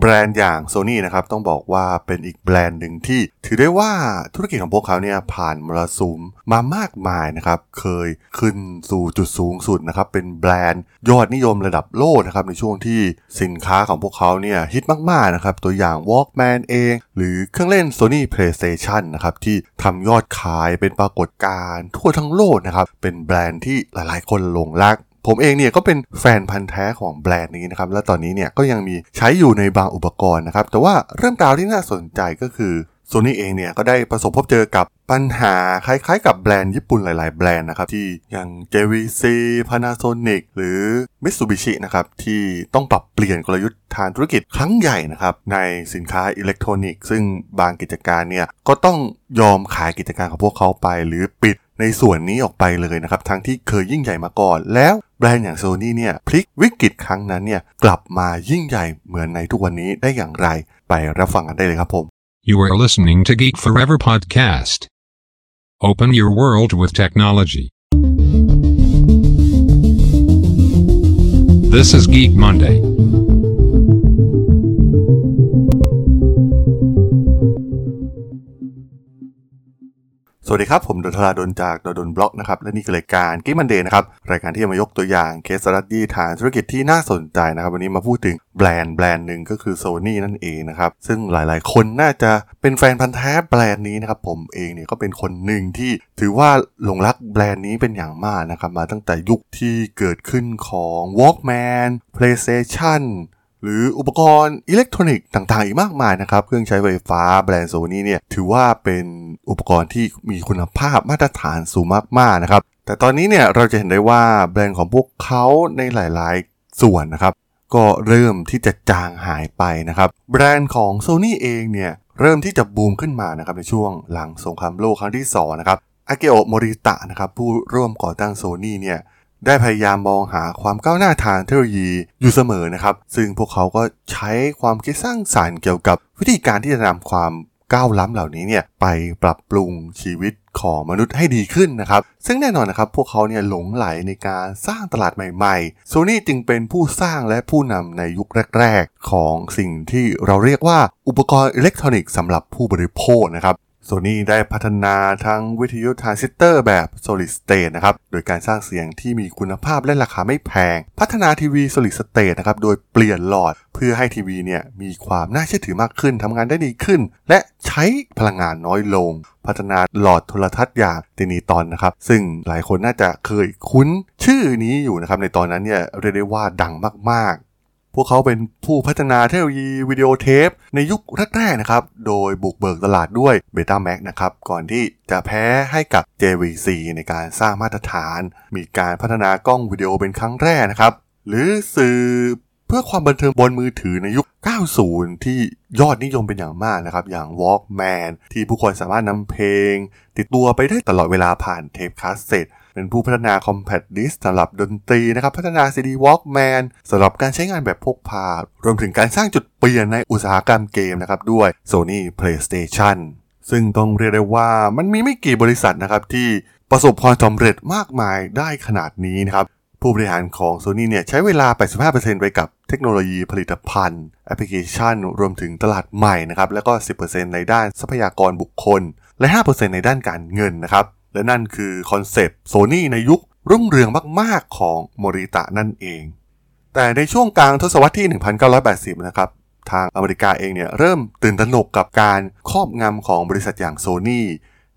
แบรนด์อย่าง Sony นะครับต้องบอกว่าเป็นอีกแบรนด์หนึ่งที่ ถือได้ว่าธุรกิจของพวกเขาเนี่ยผ่านมรสุมมามากมายนะครับเคยขึ้นสู่จุดสูงสุดนะครับเป็นแบรนด์ยอดนิยมระดับโลกนะครับในช่วงที่สินค้าของพวกเขาเนี่ยฮิตมากๆนะครับตัวอย่าง Walkman เอง หรือเครื่องเล่น Sony PlayStation นะครับที่ทำยอดขายเป็นปรากฏการณ์ทั่วทั้งโลกนะครับเป็นแบรนด์ที่หลายๆ คนหลงรัก ผมเองเนี่ยก็เป็นแฟนพันธ์แท้ของแบรนด์นี้นะครับ และตอนนี้เนี่ยก็ยังมีใช้อยู่ในบางอุปกรณ์นะครับ แต่ว่าเรื่องราวที่น่าสนใจก็คือโซนี่เองเนี่ยก็ได้ประสบพบเจอกับปัญหาคล้ายๆกับแบรนด์ญี่ปุ่นหลายๆ แบรนด์นะครับ ที่อย่าง JVC Panasonic หรือ Mitsubishi นะครับ ที่ต้องปรับเปลี่ยนกลยุทธ์ทางธุรกิจครั้งใหญ่นะครับ ในสินค้าอิเล็กทรอนิกส์ซึ่งบางกิจการเนี่ย ก็ต้องยอมขายกิจการของพวกเขาไป หรือปิด ในส่วนนี้ออกไปเลยนะครับ ทั้งที่เคยยิ่งใหญ่มาก่อน แล้วแบรนด์อย่างโซนี่เนี่ยพลิกวิกฤตครั้งนั้นเนี่ยกลับมายิ่งใหญ่เหมือนในทุกวันนี้ได้อย่างไร ไปรับฟังกันได้เลยครับผม You are listening to Geek Forever podcast. Open your world with technology. This is Geek Monday. สวัสดีครับ ผมดล ธราดล จากดล็อกนะครับและนี่คือรายการ Geek Monday นะครับรายการที่จะมายกตัวอย่าง case study ทางธุรกิจที่น่าสนใจนะครับ วันนี้มาพูดถึงแบรนด์แบรนด์หนึ่งก็คือ Sony นั่นเองนะครับ ซึ่งหลายๆ คนน่าจะเป็นแฟนพันธ์แท้แบรนด์นี้นะครับ ผมเองเนี่ยก็เป็นคนหนึ่งที่ถือว่าหลงรักแบรนด์นี้เป็นอย่างมากนะครับ มาตั้งแต่ยุคที่เกิดขึ้นของ Walkman PlayStation หรืออุปกรณ์อิเล็กทรอนิกส์ต่างๆอีกมากมายนะครับ เครื่องใช้ไฟฟ้าแบรนด์โซนี่เนี่ยถือว่าเป็นอุปกรณ์ที่มีคุณภาพมาตรฐานสูงมากๆนะครับ แต่ตอนนี้เนี่ยเราจะเห็นได้ว่าแบรนด์ของพวกเขาในหลายๆ ส่วนนะครับ ก็เริ่มที่จะจางหายไปนะครับ แบรนด์ของ Sony เองเนี่ยเริ่มที่จะบูมขึ้นมานะครับในช่วงหลังสงครามโลกครั้งที่2นะครับอาเกโอะโมริตะนะครับผู้ร่วมก่อตั้งโซนี่เนี่ย ได้พยายามมองหาความก้าวหน้าทางเทคโนโลยีอยู่เสมอนะครับ ซึ่งพวกเขาก็ใช้ความคิดสร้างสารรค์เกี่ยวกับ วิธีการที่จะนำความก้าวล้ำเหล่านี้เนี่ยไปปรับปรุงชีวิตของมนุษย์ให้ดีขึ้นนะครับ ซึ่งแน่นอนนะครับ พวกเขาเนี่ยหลงไหลในการสร้างตลาดใหม่ๆโซนี่จึงเป็นผู้สร้างและผู้นำในยุคแรก ๆ ของสิ่งที่เราเรียกว่าอุปกรณ์อิเล็กทรอนิกส์สำหรับผู้บริโภคนะครับ โซนี่ได้พัฒนาทั้งวิทยุทรานซิสเตอร์แบบ solid state นะครับ โดยการสร้างเสียงที่มีคุณภาพและราคาไม่แพง พัฒนาทีวี solid state นะครับ โดยเปลี่ยนหลอดเพื่อให้ทีวีเนี่ยมีความน่าเชื่อถือมากขึ้น ทำงานได้ดีขึ้น และใช้พลังงานน้อยลง พัฒนาหลอดโทรทัศน์อย่าง Trinitron นะครับ ซึ่งหลายคนน่าจะเคยคุ้นชื่อนี้อยู่นะครับ ในตอนนั้นเนี่ยเรียกได้ว่าดังมากๆ พวกเขาเป็นผู้พัฒนาเทคโนโลยีวิดีโอเทปในยุคแรกๆนะครับ โดยบุกเบิกตลาดด้วย Betamax นะครับ ก่อนที่จะแพ้ให้กับ JVC ในการสร้างมาตรฐาน มีการพัฒนากล้องวิดีโอเป็นครั้งแรกนะครับ หรือสื่อ พื่อความบันเทิงบนมือถือในยุค 90 ที่ยอดนิยมเป็นอย่างมากนะครับ อย่าง Walkman ที่ผู้คนสามารถนำเพลง ติดตัวไปได้ตลอดเวลาผ่านเทปคาสเซ็ตเป็นผู้พัฒนา Compact Disc สำหรับดนตรีนะครับ พัฒนา CD Walkman สำหรับการใช้งานแบบพกพา รวมถึงการสร้างจุดเปลี่ยนในอุตสาหกรรมเกมนะครับ ด้วย Sony PlayStation ซึ่งต้องเรียกได้ว่ามันมีไม่กี่บริษัทนะครับที่ประสบความสำเร็จมากมายได้ขนาดนี้นะครับ ผู้บริหารของ Sony เนี่ยใช้เวลา 85%ไปกับเทคโนโลยีผลิตภัณฑ์ แอปพลิเคชัน รวมถึงตลาดใหม่นะครับ แล้วก็ 10%ในด้านทรัพยากรบุคคล และ 5%ในด้านการเงินนะครับ และนั่นคือคอนเซปต์โซนี่ในยุครุ่งเรืองมาก ๆ ของโมริตะนั่นเอง แต่ในช่วงกลางทศวรรษที่ 1980 นะครับ ทางอเมริกาเองเนี่ยเริ่มตื่นตระหนกกับการครอบงำของบริษัทอย่างโซนี่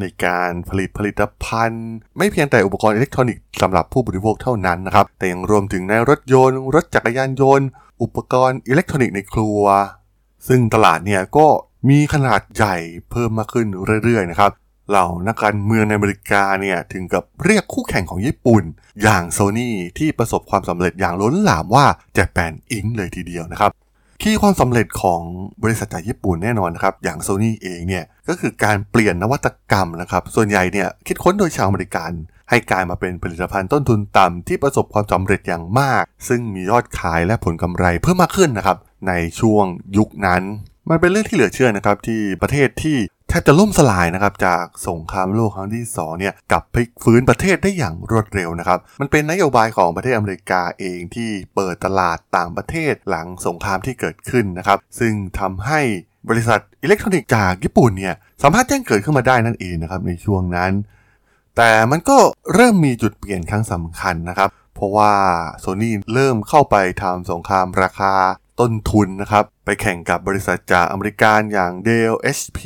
ในการผลิตผลิตภัณฑ์ ไม่เพียงแต่อุปกรณ์อิเล็กทรอนิกส์สำหรับผู้บริโภคเท่านั้นนะครับ แต่ยังรวมถึงในรถยนต์ รถจักรยานยนต์ อุปกรณ์อิเล็กทรอนิกส์ในครัว ซึ่งตลาดเนี่ยก็มีขนาดใหญ่เพิ่มมากขึ้นเรื่อยๆนะครับเหล่านักการเมืองในอเมริกาเนี่ยถึงกับเรียกคู่แข่งของญี่ปุ่น อย่างโซนี่ที่ประสบความสำเร็จอย่างล้นหลามว่า Japan Inc. เลยทีเดียวนะครับ ที่ความสำเร็จของบริษัทจากญี่ปุ่นแน่นอนนะครับ อย่างโซนี่เองเนี่ยก็คือการเปลี่ยนนวัตกรรมนะครับ ส่วนใหญ่เนี่ยคิดค้นโดยชาวอเมริกัน ให้กลายมาเป็นผลิตภัณฑ์ต้นทุนต่ำที่ประสบความสำเร็จอย่างมาก ซึ่งมียอดขายและผลกำไรเพิ่มมากขึ้นนะครับ ในช่วงยุคนั้น มันเป็นเรื่องที่เหลือเชื่อนะครับที่ประเทศที่แทบจะล่มสลายนะครับจากสงครามโลกครั้งที่2เนี่ยกลับพลิกฟื้นประเทศได้อย่างรวดเร็วนะครับ มันเป็นนโยบายของประเทศอเมริกาเองที่เปิดตลาดต่างประเทศหลังสงครามที่เกิดขึ้นนะครับ ซึ่งทำให้บริษัทอิเล็กทรอนิกส์จากญี่ปุ่นเนี่ยสามารถแจ้งเกิดขึ้นมาได้นั่นเองนะครับในช่วงนั้น แต่มันก็เริ่มมีจุดเปลี่ยนครั้งสำคัญนะครับ เพราะว่าโซ n y เริ่มเข้าไปทำสงครามราคา ต้นทุนนะครับ ไปแข่งกับบริษัทจากอเมริกันอย่าง Dell HP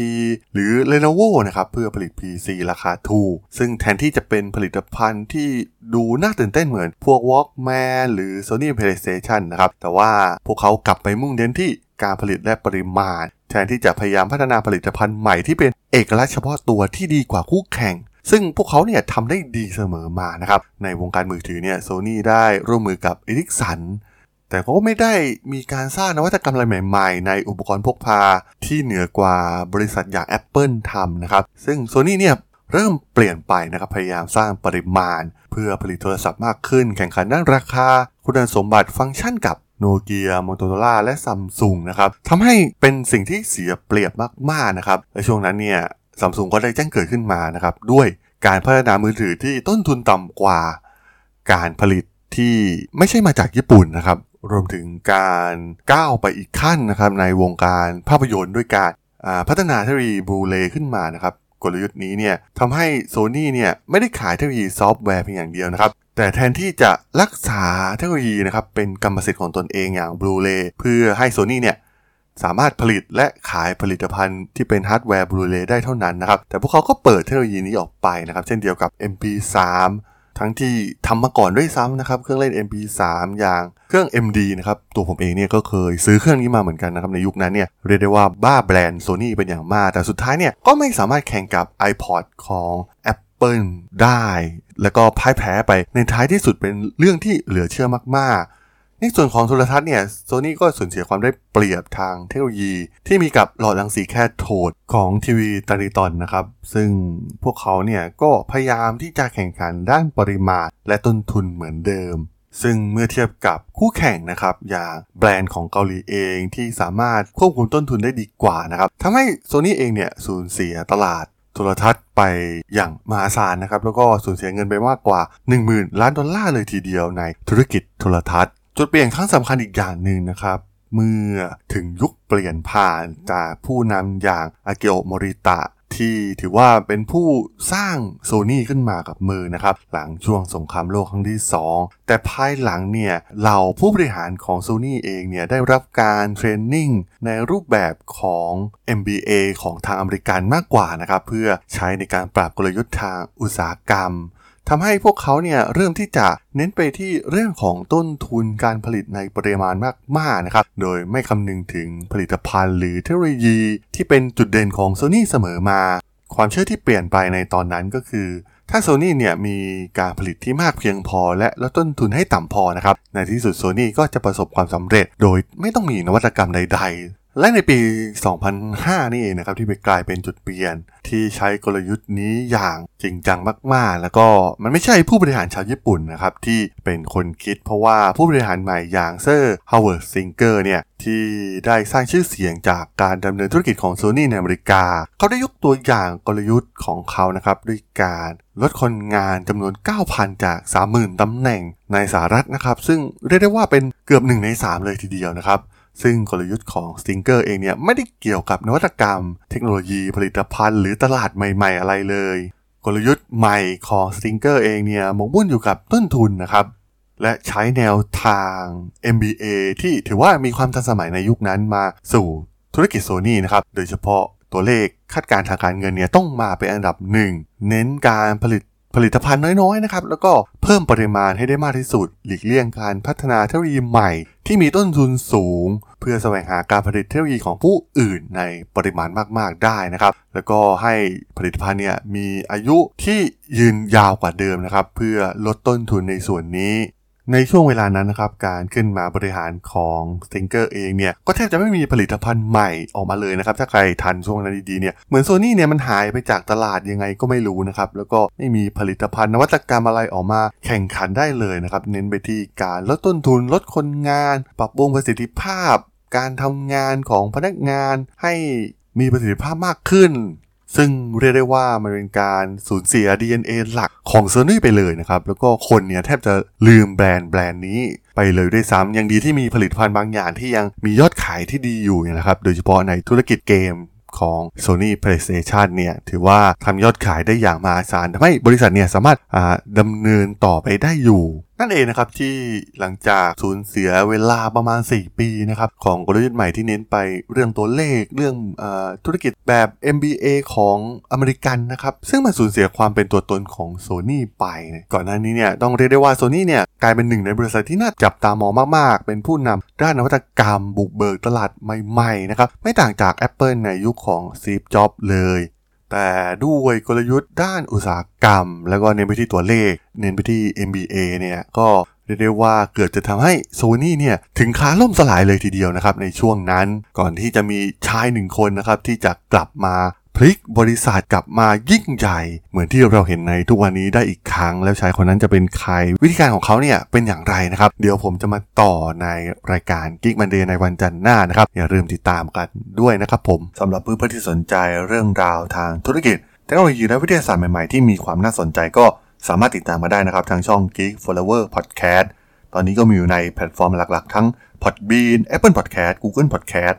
หรือ Lenovo นะครับ เพื่อผลิต PC ราคาถูก ซึ่งแทนที่จะเป็นผลิตภัณฑ์ที่ดูน่าตื่นเต้นเหมือน พวก Walkman หรือ Sony PlayStation นะครับ แต่ว่าพวกเขากลับไปมุ่งเน้นที่การผลิตและปริมาณ แทนที่จะพยายามพัฒนาผลิตภัณฑ์ใหม่ที่เป็นเอกลักษณ์เฉพาะตัวที่ดีกว่าคู่แข่งซึ่งพวกเขาเนี่ยทำได้ดีเสมอมานะครับ ในวงการมือถือเนี่ยโซนี่ได้ร่วมมือกับเอริกสัน แต่ก็ไม่ได้มีการสร้างนวัตกรรมอะไรใหม่ ๆ ในอุปกรณ์พกพาที่เหนือกว่าบริษัทอย่าง Apple ทำนะครับ ซึ่ง Sony เนี่ยเริ่มเปลี่ยนไปนะครับพยายามสร้างปริมาณ เพื่อผลิตโทรศัพท์มากขึ้น แข่งขันด้านราคา คุณสมบัติฟังก์ชันกับโนเกียมอโตโรล่าและซัมซุงนะครับทำให้เป็นสิ่งที่เสียเปรียบมากๆนะครับและช่วงนั้นเนี่ยซัมซุงก็ได้แจ้งเกิดขึ้นมานะครับด้วยการพัฒนามือถือที่ต้นทุนต่ำกว่า การผลิตที่ไม่ใช่มาจากญี่ปุ่นนะครับ รวมถึงการก้าวไปอีกขั้นนะครับในวงการภาพยนตร์ด้วยการพัฒนาเทคโนโลยีบลูเรย์ขึ้นมานะครับกลยุทธ์นี้เนี่ยทำให้โซ นี่ เนี่ยไม่ได้ขายเทคโนโลยีซอฟต์แวร์เพียงอย่างเดียวนะครับ แต่แทนที่จะรักษาเทคโนโลยีนะครับเป็นกรรมสิทธิ์ของตนเองอย่างบลูเรย์เพื่อให้โซ นี่ เนี่ยสามารถผลิตและขายผลิตภัณฑ์ที่เป็นฮาร์ดแวร์บลูเรย์ได้เท่านั้นนะครับ แต่พวกเขาก็เปิดเทคโนโลยีนี้ออกไปนะครับ เช่นเดียวกับ MP3 ทั้งที่ทำมาก่อนด้วยซ้ำนะครับ เครื่องเล่น MP3 อย่างเครื่อง MD นะครับ ตัวผมเองเนี่ยก็เคยซื้อเครื่องนี้มาเหมือนกันนะครับ ในยุคนั้นเนี่ยเรียกได้ว่าบ้าแบรนด์โซนี่เป็นอย่างมาก แต่สุดท้ายเนี่ยก็ไม่สามารถแข่งกับ iPod ของ Apple ได้ แล้วก็พ่ายแพ้ไปในท้ายที่สุดเป็นเรื่องที่เหลือเชื่อมากๆ ในส่วนของโทรทัศน์เนี่ยโซนี่ก็สูญเสียความได้เปรียบทางเทคโนโลยี ที่มีกับหลอดรังสีแคทโทดของทีวีตาริตอนนะครับ ซึ่งพวกเขาเนี่ยก็พยายามที่จะแข่งขันด้านปริมาณและต้นทุนเหมือนเดิม ซึ่งเมื่อเทียบกับคู่แข่งนะครับ อย่างแบรนด์ของเกาหลีเองที่สามารถควบคุมต้นทุนได้ดีกว่านะครับทำให้โซนี่เองเนี่ยสูญเสียตลาดโทรทัศน์ไปอย่างมหาศาลนะครับแล้วก็สูญเสียเงินไปมากกว่า 10,000 ล้านดอลลาร์เลยทีเดียวในธุรกิจโทรทัศน์ จุดเปลี่ยนครั้งสำคัญอีกอย่างหนึ่งนะครับ เมื่อถึงยุคเปลี่ยนผ่านจากผู้นำอย่างอาเกโอมริตะที่ถือว่าเป็นผู้สร้างโซนี่ขึ้นมากับมือนะครับ หลังช่วงสงครามโลกครั้งที่ 2 แต่ภายหลังเนี่ยเหล่าผู้บริหารของโซนี่เองเนี่ยได้รับการเทรนนิ่งในรูปแบบของ MBA ของทางอเมริกันมากกว่านะครับ เพื่อใช้ในการปรับกลยุทธ์ทางอุตสาหกรรม ทำให้พวกเขาเนี่ยเริ่มที่จะเน้นไปที่เรื่องของต้นทุนการผลิตในปริมาณมากๆนะครับ โดยไม่คำนึงถึงผลิตภัณฑ์หรือเทคโนโลยี ที่เป็นจุดเด่นของ Sony เสมอมา ความเชื่อที่เปลี่ยนไปในตอนนั้นก็คือ ถ้า Sony เนี่ยมีการผลิตที่มากเพียงพอ และลดต้นทุนให้ต่ำพอนะครับ ในที่สุด Sony ก็จะประสบความสำเร็จ โดยไม่ต้องมีนวัตกรรมใด ๆ และในปี 2005 นี่เองนะครับที่ไปกลายเป็นจุดเปลี่ยน ที่ใช้กลยุทธ์นี้อย่างจริงจังมากๆ แล้วก็มันไม่ใช่ผู้บริหารชาวญี่ปุ่นนะครับที่เป็นคนคิด เพราะว่าผู้บริหารใหม่อย่างเซอร์ฮาวเวิร์ดสตริงเกอร์เนี่ยที่ได้สร้างชื่อเสียงจากการดำเนินธุรกิจของโซนี่ในอเมริกา เขาได้ยกตัวอย่างกลยุทธ์ของเขานะครับด้วยการลดคนงานจำนวน 9,000 จาก 30,000ตำแหน่งในสหรัฐนะครับซึ่งเรียกได้ว่าเป็นเกือบ1ใน3เลยทีเดียวนะครับ ซึ่งกลยุทธ์ของ Stinger เองเนี่ยไม่ได้เกี่ยวกับนวัตกรรม เทคโนโลยีผลิตภัณฑ์หรือตลาดใหม่ ๆ อะไรเลย กลยุทธ์ใหม่ของ Stinger เองเนี่ยหมกมุ่นอยู่กับต้นทุนนะครับและใช้แนวทาง MBA ที่ถือว่ามีความทันสมัยในยุคนั้นมาสู่ธุรกิจโซนี่นะครับ โดยเฉพาะตัวเลขคาดการทางการเงินเนี่ยต้องมาเป็นอันดับหนึ่งเน้นการผลิต ผลิตภัณฑ์น้อยๆนะครับแล้วก็เพิ่มปริมาณให้ได้มากที่สุด หลีกเลี่ยงการพัฒนาเทคโนโลยีใหม่ ที่มีต้นทุนสูง เพื่อแสวงหาการผลิตเทคโนโลยีของผู้อื่นในปริมาณมากๆได้นะครับ แล้วก็ให้ผลิตภัณฑ์เนี่ยมีอายุที่ยืนยาวกว่าเดิมนะครับ เพื่อลดต้นทุนในส่วนนี้ ในช่วงเวลานั้นนะครับการขึ้นมาบริหารของ s t i n g e r เองเนี่ยก็แทบจะไม่มีผลิตภัณฑ์ใหม่ออกมาเลยนะครับถ้าใครทันช่วงนั้นดีๆเนี่ยเหมือนโซนี่เนี่ยมันหายไปจากตลาดยังไงก็ไม่รู้นะครับแล้วก็ไม่มีผลิตภัณฑ์นวัตกรรมอะไรออกมาแข่งขันได้เลยนะครับเน้นไปที่การลดต้นทุนลดคนงาน ปรับปรุงประสิทธิภาพ การทำงานของพนักงานให้มีประสิทธิภาพมากขึ้น ซึ่งเรียกได้ว่ามันเป็นการสูญเสีย DNA หลักของ Sony ไปเลยนะครับ แล้วก็คนเนี่ยแทบจะลืมแบรนด์แบรนด์นี้ไปเลยด้วยซ้ำยังดีที่มีผลิตภัณฑ์บางอย่างที่ยังมียอดขายที่ดีอยู่นะครับ โดยเฉพาะในธุรกิจเกมของ Sony PlayStation เนี่ยถือว่าทำยอดขายได้อย่างมหาศาลทำให้บริษัทเนี่ยสามารถดำเนินต่อไปได้อยู่ นั่นเองนะครับที่หลังจากสูญเสียเวลาประมาณ 4 ปีนะครับของกลยุทธ์ใหม่ที่เน้นไปเรื่องตัวเลขเรื่องอธุรกิจแบบ MBA ของอเมริกันนะครับซึ่งมันสูญเสียความเป็นตัวตนของ Sony ไป ก่อนหน้านี้เนี่ยต้องเรียกได้ว่า Sony เนี่ยกลายเป็นหนึ่งในบริษัทที่น่าจับตามองมาก ๆ เป็นผู้นำด้านนวัตกรรมบุกเบิกตลาดใหม่ ๆ นะครับไม่ต่างจาก Apple ในยุคของ Steve Jobs เลย แต่ด้วยกลยุทธ์ด้านอุตสาหกรรม แล้วก็เน้นไปที่ตัวเลข เน้นไปที่ MBA เนี่ยก็เรียกได้ว่าเกือบจะทำให้โซนี่เนี่ยถึงขาล่มสลายเลยทีเดียวนะครับในช่วงนั้น ก่อนที่จะมีชายหนึ่งคนนะครับที่จะกลับมา พลิกบริษัทกลับมายิ่งใหญ่ เหมือนที่เราเห็นในทุกวันนี้ได้อีกครั้ง แล้วชายคนนั้นจะเป็นใคร วิธีการของเขาเนี่ยเป็นอย่างไรนะครับ เดี๋ยวผมจะมาต่อในรายการกิ๊กมันเดย์ในวันจันทร์หน้านะครับ อย่าลืมติดตามกันด้วยนะครับผมสำหรับเพื่อนๆที่สนใจเรื่องราวทางธุรกิจเทคโนโลยีและวิทยาศาสตร์ใหม่ๆที่มีความน่าสนใจก็สามารถติดตามมาได้นะครับทางช่อง Geek Forever Podcast ตอนนี้ก็มีอยู่ในแพลตฟอร์มหลักๆ ทั้ง Podbean Apple Podcast Google Podcast